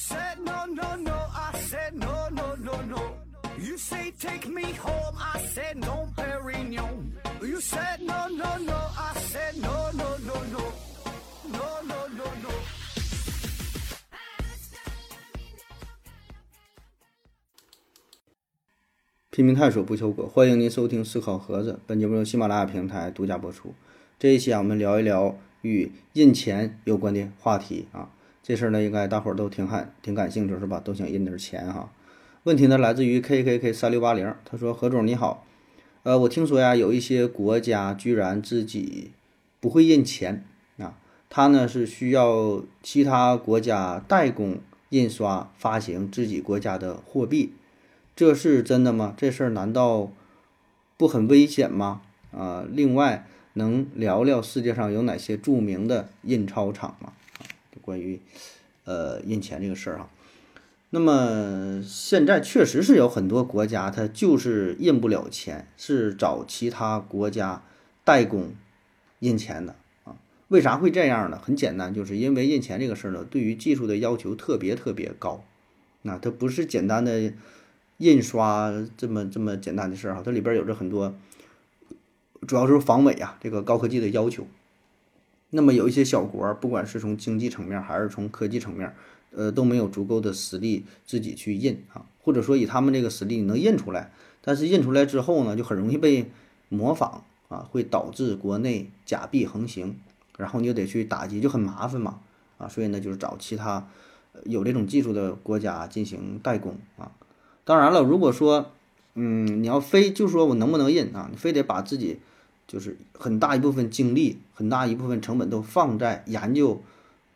said no, no, no. I said no, no, no, no. You say take me home. I said no, Perignon. You said no, no, no. I said no, no, no, no. No, no, no, no. 拼命探索不求果，欢迎您收听思考盒子。本节目由喜马拉雅平台独家播出。这一期啊，我们聊一聊与印钱有关的话题啊。这事儿呢，应该大伙儿都挺感挺感兴趣是吧？都想印点钱哈。问题呢，来自于 K K K 三六八零，他说：“何总你好，呃，我听说呀，有一些国家居然自己不会印钱啊，他呢是需要其他国家代工印刷发行自己国家的货币。”这是真的吗？这事儿难道不很危险吗？啊，另外能聊聊世界上有哪些著名的印钞厂吗？关于呃印钱这个事儿哈。那么现在确实是有很多国家，它就是印不了钱，是找其他国家代工印钱的啊。为啥会这样呢？很简单，就是因为印钱这个事儿呢，对于技术的要求特别特别高，那它不是简单的。印刷这么这么简单的事儿哈，它里边有着很多，主要是防伪啊，这个高科技的要求。那么有一些小国，不管是从经济层面还是从科技层面，呃，都没有足够的实力自己去印啊，或者说以他们这个实力能印出来，但是印出来之后呢，就很容易被模仿啊，会导致国内假币横行，然后你又得去打击，就很麻烦嘛啊，所以呢，就是找其他有这种技术的国家进行代工啊。当然了，如果说，嗯，你要非就说我能不能印啊？你非得把自己就是很大一部分精力、很大一部分成本都放在研究，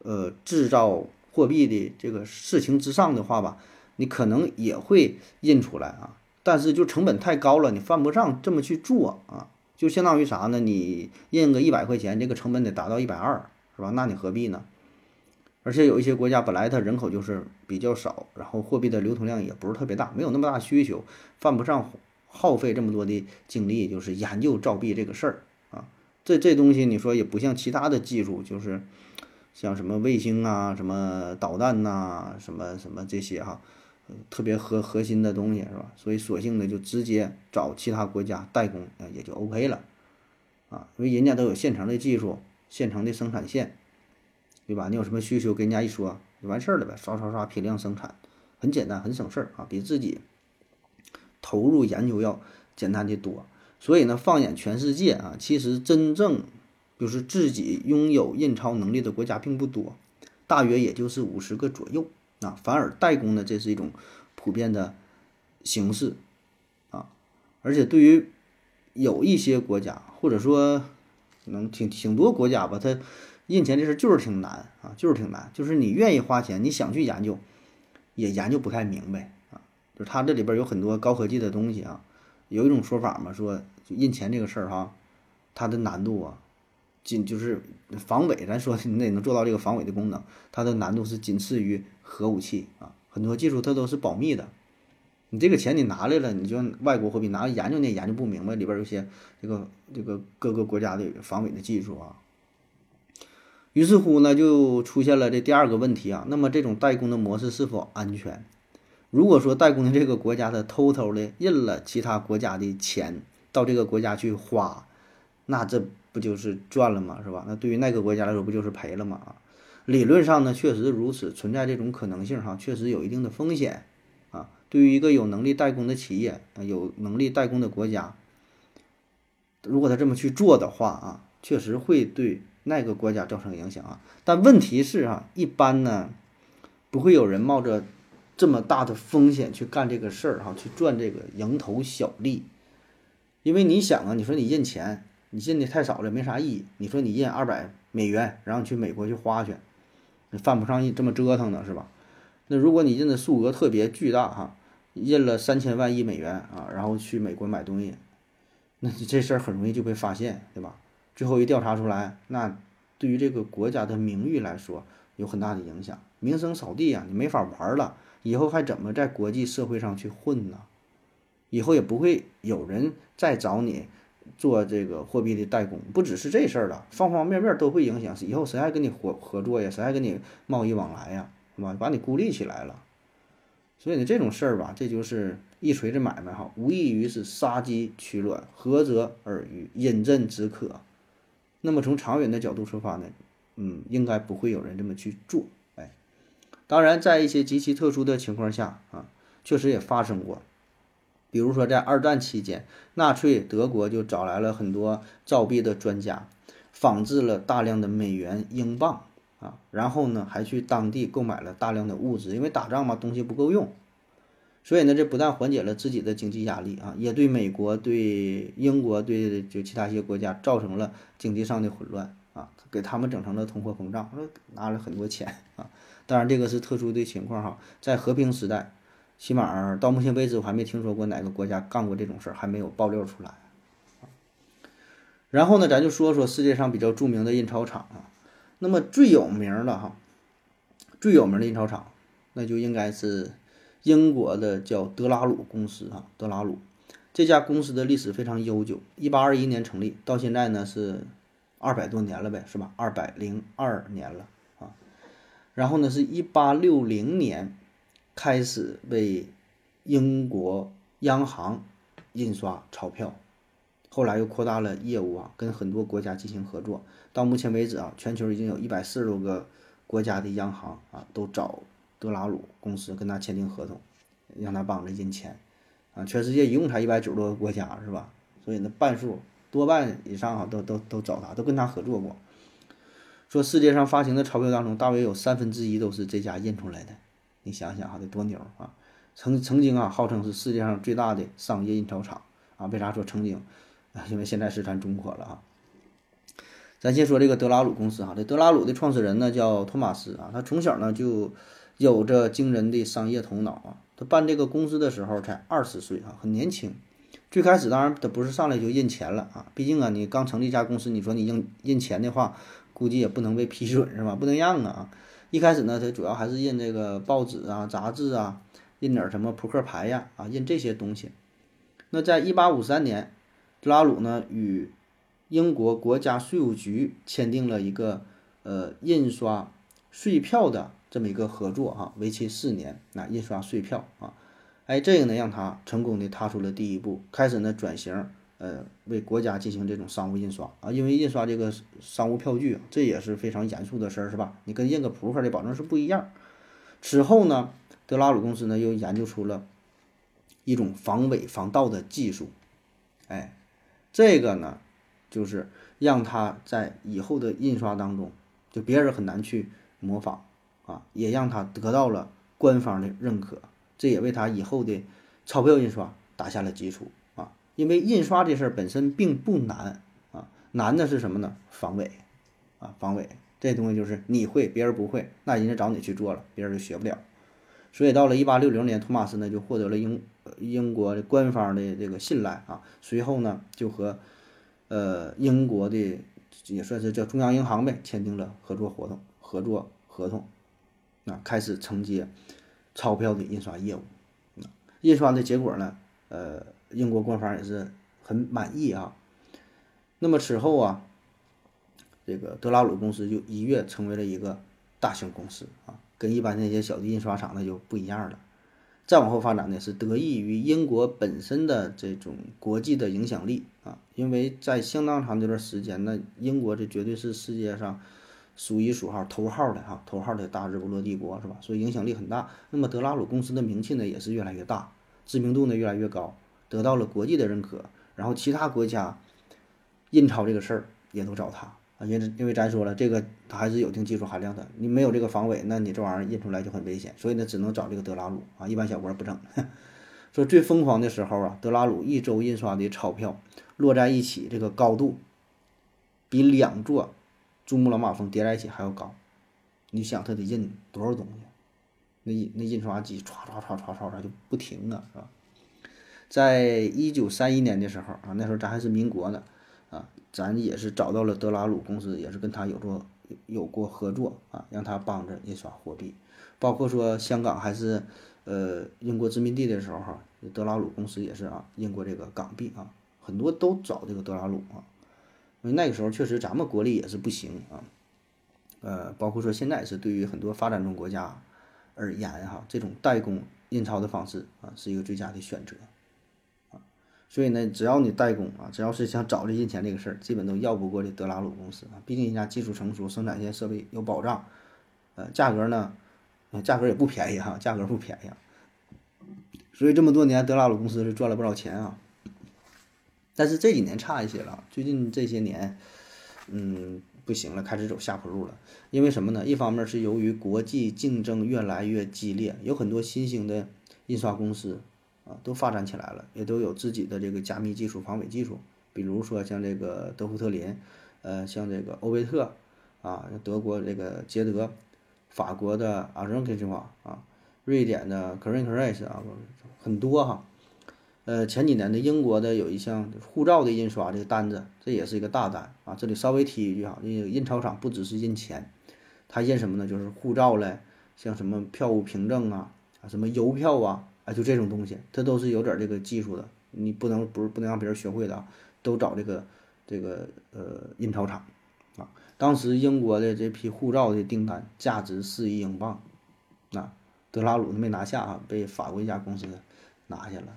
呃，制造货币的这个事情之上的话吧，你可能也会印出来啊。但是就成本太高了，你犯不上这么去做啊。就相当于啥呢？你印个一百块钱，这个成本得达到一百二，是吧？那你何必呢？而且有一些国家本来它人口就是比较少，然后货币的流通量也不是特别大，没有那么大需求，犯不上耗费这么多的精力，就是研究造币这个事儿啊。这这东西你说也不像其他的技术，就是像什么卫星啊、什么导弹呐、什么什么这些哈，特别核核心的东西是吧？所以索性呢就直接找其他国家代工啊，也就 OK 了啊，因为人家都有现成的技术、现成的生产线。对吧？你有什么需求，跟人家一说就完事儿了呗，刷刷刷批量生产，很简单，很省事儿啊，比自己投入研究要简单的多。所以呢，放眼全世界啊，其实真正就是自己拥有印钞能力的国家并不多，大约也就是五十个左右啊。反而代工呢，这是一种普遍的形式啊。而且对于有一些国家，或者说能挺挺多国家吧，它。印钱这事就是挺难啊，就是挺难，就是你愿意花钱，你想去研究，也研究不太明白。就是它这里边有很多高科技的东西啊。有一种说法嘛，说就印钱这个事儿哈，它的难度啊，仅就是防伪，咱说你得能做到这个防伪的功能，它的难度是仅次于核武器啊。很多技术它都是保密的，你这个钱你拿来了，你就外国货币拿研究你也研究不明白，里边有些这个这个各个国家的防伪的技术啊。于是乎呢，就出现了这第二个问题啊。那么这种代工的模式是否安全？如果说代工的这个国家他偷偷的印了其他国家的钱到这个国家去花，那这不就是赚了吗？是吧？那对于那个国家来说，不就是赔了吗？啊，理论上呢，确实如此，存在这种可能性哈，确实有一定的风险啊。对于一个有能力代工的企业啊，有能力代工的国家，如果他这么去做的话啊，确实会对。那个国家造成影响啊，但问题是啊，一般呢，不会有人冒着这么大的风险去干这个事儿哈，去赚这个蝇头小利。因为你想啊，你说你印钱，你印的太少了，没啥意义。你说你印二百美元，然后去美国去花去，你犯不上这么折腾的是吧？那如果你印的数额特别巨大哈，印了三千万亿美元啊，然后去美国买东西，那你这事儿很容易就被发现，对吧？最后一调查出来，那对于这个国家的名誉来说有很大的影响，名声扫地啊，你没法玩了，以后还怎么在国际社会上去混呢？以后也不会有人再找你做这个货币的代工，不只是这事儿了，方方面面都会影响。以后谁还跟你合合作呀？谁还跟你贸易往来呀？是吧？把你孤立起来了。所以呢，这种事儿吧，这就是一锤子买卖哈，无异于是杀鸡取卵，涸泽而渔，饮鸩止渴。那么从长远的角度出发呢，嗯，应该不会有人这么去做。当然，在一些极其特殊的情况下啊，确实也发生过。比如说在二战期间，纳粹德国就找来了很多造币的专家，仿制了大量的美元、英镑。啊，然后呢，还去当地购买了大量的物资，因为打仗嘛，东西不够用，所以呢，这不但缓解了自己的经济压力啊，也对美国、对英国、对就其他一些国家造成了经济上的混乱啊，给他们整成了通货膨胀，说拿了很多钱啊。当然，这个是特殊的情况哈，在和平时代，起码到目前为止，我还没听说过哪个国家干过这种事儿，还没有爆料出来。然后呢，咱就说说世界上比较著名的印钞厂啊。那么最有名的哈，最有名的印钞厂，那就应该是英国的叫德拉鲁公司啊。德拉鲁这家公司的历史非常悠久，一八二一年成立，到现在呢是二百多年了呗，是吧？二百零二年了啊。然后呢，是一八六零年开始为英国央行印刷钞票。后来又扩大了业务啊，跟很多国家进行合作。到目前为止啊，全球已经有一百四十多个国家的央行啊，都找德拉鲁公司跟他签订合同，让他帮着印钱啊。全世界一共才一百九十多个国家是吧？所以那半数多半以上啊，都都都找他，都跟他合作过。说世界上发行的钞票当中，大约有三分之一都是这家印出来的。你想想哈，得多牛啊！曾曾经啊，号称是世界上最大的商业印钞厂啊。为啥说曾经？啊，因为现在是咱中国了啊。咱先说这个德拉鲁公司哈，这德拉鲁的创始人呢叫托马斯啊，他从小呢就有着惊人的商业头脑啊。他办这个公司的时候才二十岁啊，很年轻。最开始当然他不是上来就印钱了啊，毕竟啊你刚成立一家公司，你说你印印钱的话，估计也不能被批准是吧？不能让啊。一开始呢，他主要还是印这个报纸啊、杂志啊，印点什么扑克牌呀啊，印这些东西。那在一八五三年。拉鲁呢与英国国家税务局签订了一个呃印刷税票的这么一个合作哈，为期四年，那印刷税票啊，哎，这个呢让他成功的踏出了第一步，开始呢转型呃为国家进行这种商务印刷啊，因为印刷这个商务票据这也是非常严肃的事儿是吧？你跟印个扑克的保证是不一样。此后呢，德拉鲁公司呢又研究出了一种防伪防盗的技术，哎。这个呢，就是让他在以后的印刷当中，就别人很难去模仿啊，也让他得到了官方的认可，这也为他以后的钞票印刷打下了基础啊。因为印刷这事儿本身并不难啊，难的是什么呢？防伪啊，防伪这东西就是你会，别人不会，那人家找你去做了，别人就学不了。所以到了一八六零年，托马斯呢就获得了英。英国的官方的这个信赖啊，随后呢就和呃英国的也算是叫中央银行呗，签订了合作活动合作合同，啊，开始承接钞票的印刷业务。印刷的结果呢，呃，英国官方也是很满意啊。那么此后啊，这个德拉鲁公司就一跃成为了一个大型公司啊，跟一般那些小的印刷厂那就不一样了。再往后发展呢，是得益于英国本身的这种国际的影响力啊，因为在相当长这段时间呢，英国这绝对是世界上数一数号头号的哈头号的大日不落帝国是吧？所以影响力很大。那么德拉鲁公司的名气呢也是越来越大，知名度呢越来越高，得到了国际的认可。然后其他国家印钞这个事儿也都找他。啊，因为因为咱说了，这个它还是有一定技术含量的。你没有这个防伪，那你这玩意儿印出来就很危险。所以呢，只能找这个德拉鲁啊，一般小国不整。说最疯狂的时候啊，德拉鲁一周印刷的钞票摞在一起，这个高度比两座珠穆朗玛峰叠在一起还要高。你想它得印多少东西？那那印刷机唰唰唰唰唰唰就不停啊，是吧？在一九三一年的时候啊，那时候咱还是民国呢。啊，咱也是找到了德拉鲁公司，也是跟他有过有过合作啊，让他帮着印刷货币，包括说香港还是呃英国殖民地的时候，德拉鲁公司也是啊印过这个港币啊，很多都找这个德拉鲁啊，因为那个时候确实咱们国力也是不行啊，呃，包括说现在是对于很多发展中国家而言哈，这种代工印钞的方式啊，是一个最佳的选择啊。所以呢，只要你代工啊，只要是想找这印钱这个事儿，基本都要不过这德拉鲁公司啊。毕竟人家技术成熟，生产线设备有保障，呃，价格呢，价格也不便宜哈，价格不便宜。所以这么多年，德拉鲁公司是赚了不少钱啊。但是这几年差一些了，最近这些年，嗯。不行了，开始走下坡路了。因为什么呢？一方面是由于国际竞争越来越激烈，有很多新兴的印刷公司啊都发展起来了，也都有自己的这个加密技术、防伪技术。比如说像这个德夫特林，呃，像这个欧贝特啊，德国这个捷德，法国的阿伦克计划啊，瑞典的 c r i n c r a s 啊，很多哈。呃，前几年的英国的有一项护照的印刷这个单子，这也是一个大单啊。这里稍微提一句哈，那个印钞厂不只是印钱，它印什么呢？就是护照嘞，像什么票务凭证啊，啊什么邮票啊，啊就这种东西，它都是有点这个技术的，你不能不是不能让别人学会的啊，都找这个这个呃印钞厂啊。当时英国的这批护照的订单价值四亿英镑，啊，德拉鲁没拿下啊，被法国一家公司拿下了。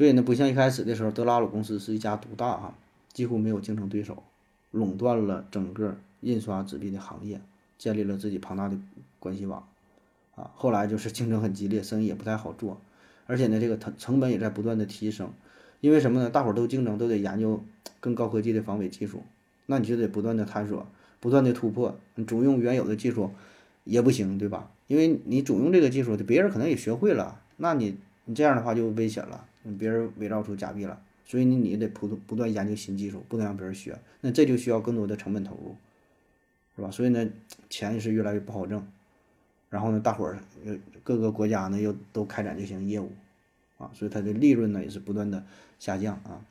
所以呢，不像一开始的时候，德拉鲁公司是一家独大啊，几乎没有竞争对手，垄断了整个印刷纸币的行业，建立了自己庞大的关系网，啊，后来就是竞争很激烈，生意也不太好做，而且呢，这个成成本也在不断的提升，因为什么呢？大伙儿都竞争，都得研究更高科技的防伪技术，那你就得不断的探索，不断的突破，你总用原有的技术也不行，对吧？因为你总用这个技术，别人可能也学会了，那你你这样的话就危险了。别人伪造出假币了，所以你你得不断不断研究新技术，不能让别人学，那这就需要更多的成本投入，是吧？所以呢，钱是越来越不好挣，然后呢，大伙儿各个国家呢又都开展这项业务，啊，所以它的利润呢也是不断的下降啊。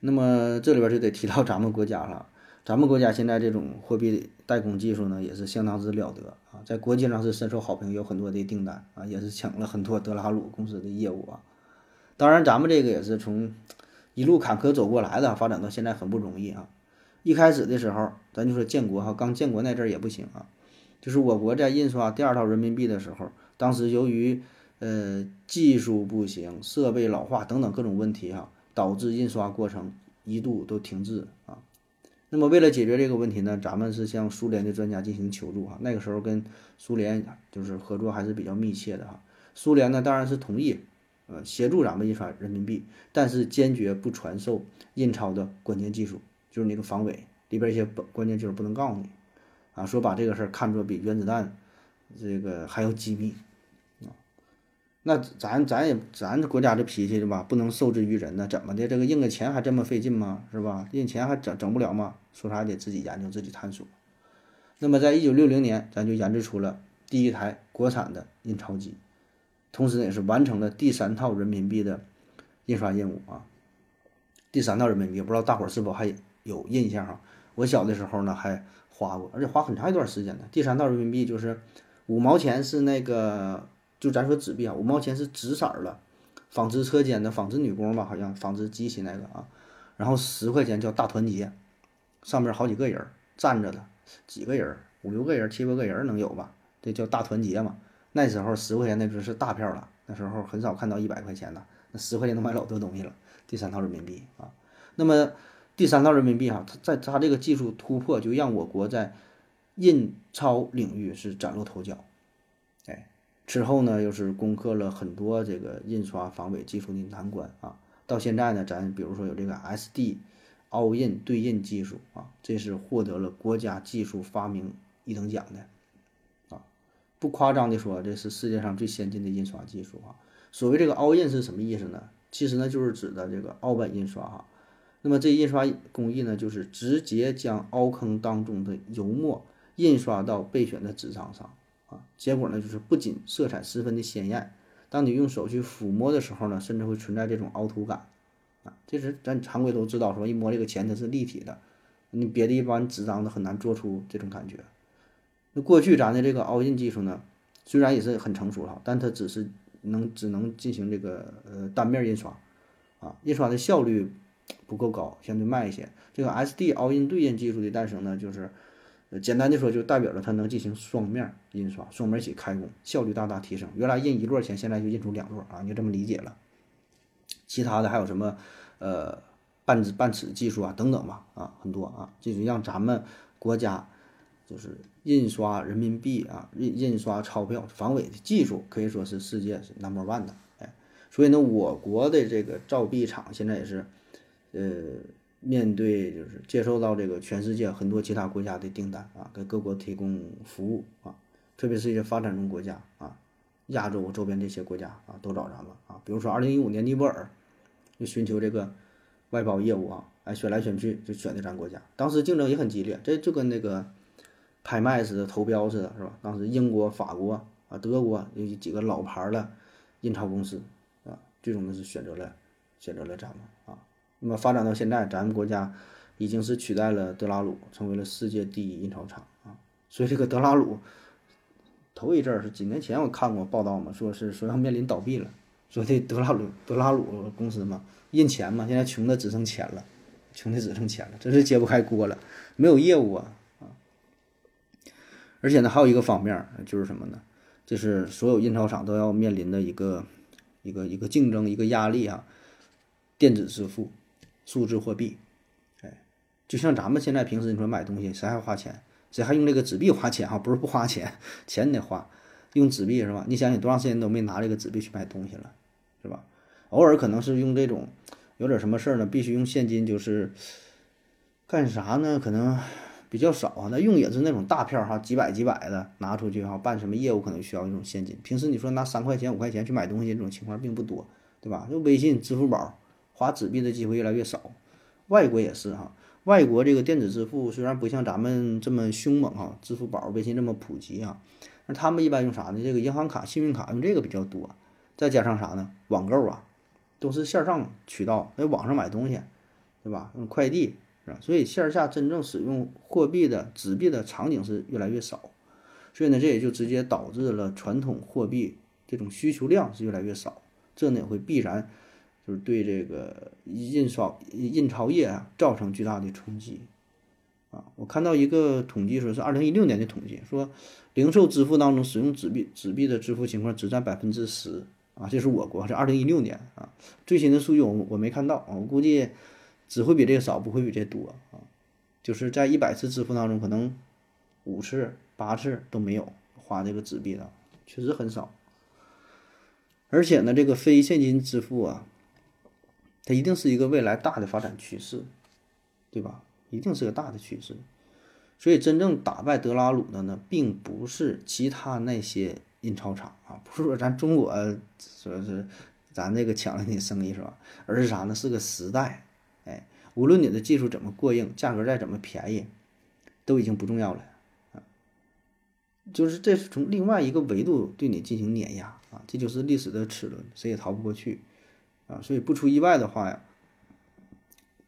那么这里边就得提到咱们国家了，咱们国家现在这种货币代工技术呢也是相当之了得啊。在国际上是深受好评，有很多的订单啊，也是抢了很多德拉鲁公司的业务啊。当然，咱们这个也是从一路坎坷走过来的，发展到现在很不容易啊。一开始的时候，咱就说建国哈，刚建国那阵儿也不行啊。就是我国在印刷第二套人民币的时候，当时由于呃技术不行、设备老化等等各种问题哈，导致印刷过程一度都停滞啊。那么为了解决这个问题呢，咱们是向苏联的专家进行求助哈。那个时候跟苏联就是合作还是比较密切的哈。苏联呢当然是同意，呃，协助咱们印刷人民币，但是坚决不传授印钞的关键技术，就是那个防伪里边一些关键技术不能告诉你，啊，说把这个事儿看作比原子弹这个还要机密。那咱咱也咱国家这脾气是吧？不能受制于人呢？怎么的？这个印个钱还这么费劲吗？是吧？印钱还整整不了吗？说啥也得自己研究，自己探索。那么在一九六零年，咱就研制出了第一台国产的印钞机，同时呢也是完成了第三套人民币的印刷任务啊。第三套人民币，不知道大伙儿是否还有印象哈？我小的时候呢还花过，而且花很长一段时间呢。第三套人民币就是五毛钱是那个。就咱说纸币啊，五毛钱是紫色儿的，纺织车间的纺织女工吧，好像纺织机器那个啊。然后十块钱叫大团结，上面好几个人站着的，几个人，五六个人、七八个人能有吧？这叫大团结嘛。那时候十块钱那就是大票了，那时候很少看到一百块钱的，那十块钱能买老多东西了。第三套人民币啊，那么第三套人民币哈，它在它这个技术突破，就让我国在印钞领域是崭露头角，哎。之后呢，又是攻克了很多这个印刷防伪技术的难关啊。到现在呢，咱比如说有这个 SD 凹印对印技术啊，这是获得了国家技术发明一等奖的啊。不夸张的说，这是世界上最先进的印刷技术啊。所谓这个凹印是什么意思呢？其实呢，就是指的这个凹版印刷哈。那么这印刷工艺呢，就是直接将凹坑当中的油墨印刷到备选的纸张上。啊结果呢，就是不仅色彩十分的鲜艳，当你用手去抚摸的时候呢，甚至会存在这种凹凸感，啊，这是咱常规都知道，说一摸这个钱它是立体的，你别的一般纸张都很难做出这种感觉。那过去咱的这个凹印技术呢，虽然也是很成熟了，但它只是能只能进行这个呃单面印刷，啊，印刷的效率不够高，相对慢一些。这个 SD 凹印对印技术的诞生呢，就是，呃简单的说，就代表着它能进行双面印刷，双面一起开工，效率大大提升。原来印一摞钱，现在就印出两摞啊，你就这么理解了。其他的还有什么，呃，半纸半尺技术啊，等等吧，啊，很多啊，就是让咱们国家就是印刷人民币啊，印印刷钞票防伪的技术可以说是世界是 number one 的，哎，所以呢，我国的这个造币厂现在也是，呃，面对就是接受到这个全世界很多其他国家的订单啊，给各国提供服务啊，特别是一些发展中国家啊。亚洲周边这些国家啊，都找咱们啊。比如说，二零一五年尼泊尔就寻求这个外包业务啊，哎，选来选去就选的咱国家。当时竞争也很激烈，这就跟那个拍卖似的、投标似的，是吧？当时英国、法国啊、德国有几个老牌的印钞公司啊，最终呢是选择了选择了咱们啊。那么发展到现在，咱们国家已经是取代了德拉鲁，成为了世界第一印钞厂啊。所以这个德拉鲁。头一阵儿是几年前我看过报道嘛，说是说要面临倒闭了，说这德拉鲁德拉鲁公司嘛，印钱嘛，现在穷的只剩钱了，穷的只剩钱了，真是揭不开锅了，没有业务啊啊！而且呢，还有一个方面就是什么呢？就是所有印钞厂都要面临的一个一个一个竞争一个压力啊，电子支付、数字货币，哎，就像咱们现在平时你说买东西，谁还花钱？谁还用这个纸币花钱哈？不是不花钱，钱得花，用纸币是吧？你想想多长时间都没拿这个纸币去买东西了，是吧？偶尔可能是用这种，有点什么事儿呢，必须用现金，就是干啥呢？可能比较少啊。那用也是那种大票哈，几百几百的拿出去哈，办什么业务可能需要一种现金。平时你说拿三块钱五块钱去买东西，这种情况并不多，对吧？就微信、支付宝，花纸币的机会越来越少。外国也是哈。外国这个电子支付虽然不像咱们这么凶猛哈，支付宝、微信这么普及啊，那他们一般用啥呢？这个银行卡、信用卡用这个比较多，再加上啥呢？网购啊，都是线上渠道，在网上买东西，对吧？用快递是吧？所以线下真正使用货币的纸币的场景是越来越少，所以呢，这也就直接导致了传统货币这种需求量是越来越少，这呢也会必然。就是对这个印刷印钞业啊造成巨大的冲击，啊，我看到一个统计说是二零一六年的统计，说零售支付当中使用纸币纸币的支付情况只占百分之十，啊，这是我国是二零一六年啊，最新的数据我我没看到啊，我估计只会比这个少，不会比这多啊，就是在一百次支付当中，可能五次八次都没有花这个纸币的，确实很少，而且呢，这个非现金支付啊。它一定是一个未来大的发展趋势，对吧？一定是个大的趋势。所以真正打败德拉鲁的呢，并不是其他那些印钞厂啊，不是说咱中国说是咱这个抢了你生意是吧？而是啥呢？是个时代。哎，无论你的技术怎么过硬，价格再怎么便宜，都已经不重要了啊。就是这是从另外一个维度对你进行碾压啊，这就是历史的齿轮，谁也逃不过去。啊，所以不出意外的话呀，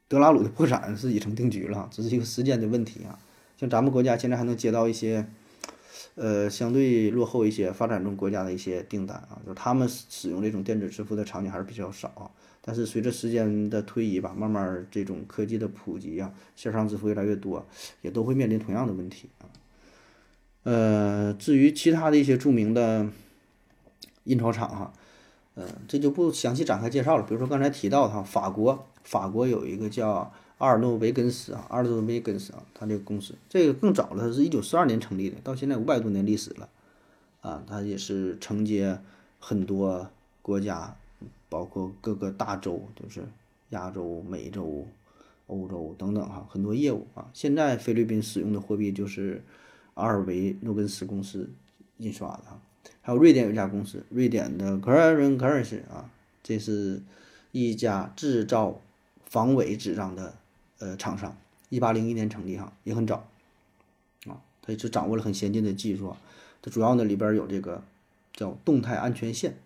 德拉鲁的破产是已成定局了，只是一个时间的问题啊。像咱们国家现在还能接到一些，呃，相对落后一些发展中国家的一些订单啊，就是他们使用这种电子支付的场景还是比较少。啊但是随着时间的推移吧，慢慢这种科技的普及啊，线上支付越来越多，也都会面临同样的问题啊。呃，至于其他的一些著名的印钞厂哈。嗯，这就不详细展开介绍了。比如说刚才提到哈，法国，法国有一个叫阿尔诺维根斯啊，阿尔诺维根斯啊，他这个公司这个更早了，它是一九四二年成立的，到现在五百多年历史了，啊，它也是承接很多国家，包括各个大洲，就是亚洲、美洲、欧洲等等哈，很多业务啊。现在菲律宾使用的货币就是阿尔维诺根斯公司印刷的哈。还有瑞典有一家公司，瑞典的 c u r r e n c u r r e n c y 啊，这是一家制造防伪纸张的呃厂商，一八零一年成立哈，也很早啊，它也是掌握了很先进的技术。它主要呢里边有这个叫动态安全线，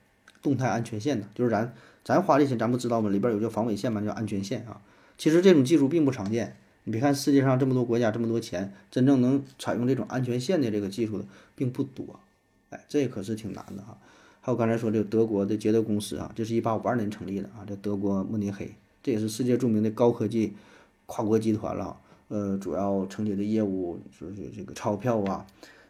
动态安全线呢，就是咱咱花这钱咱不知道吗？里边有叫防伪线吗？叫安全线啊。其实这种技术并不常见，你别看世界上这么多国家这么多钱，真正能采用这种安全线的这个技术的并不多。哎，这可是挺难的哈。还有刚才说这个德国的捷德公司啊，这是一八五二年成立的啊，在德国慕尼黑，这也是世界著名的高科技跨国集团了。呃，主要承接的业务就是这个钞票啊、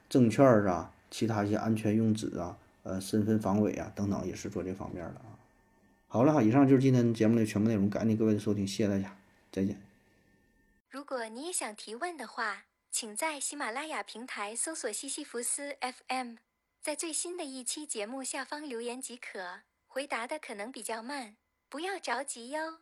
证券啊、其他一些安全用纸啊、呃，身份防伪啊等等，也是做这方面的啊。好了哈，以上就是今天节目的全部内容，感谢各位的收听，谢谢大家，再见。如果你也想提问的话，请在喜马拉雅平台搜索西西弗斯 FM，在最新的一期节目下方留言即可。回答的可能比较慢，不要着急哟。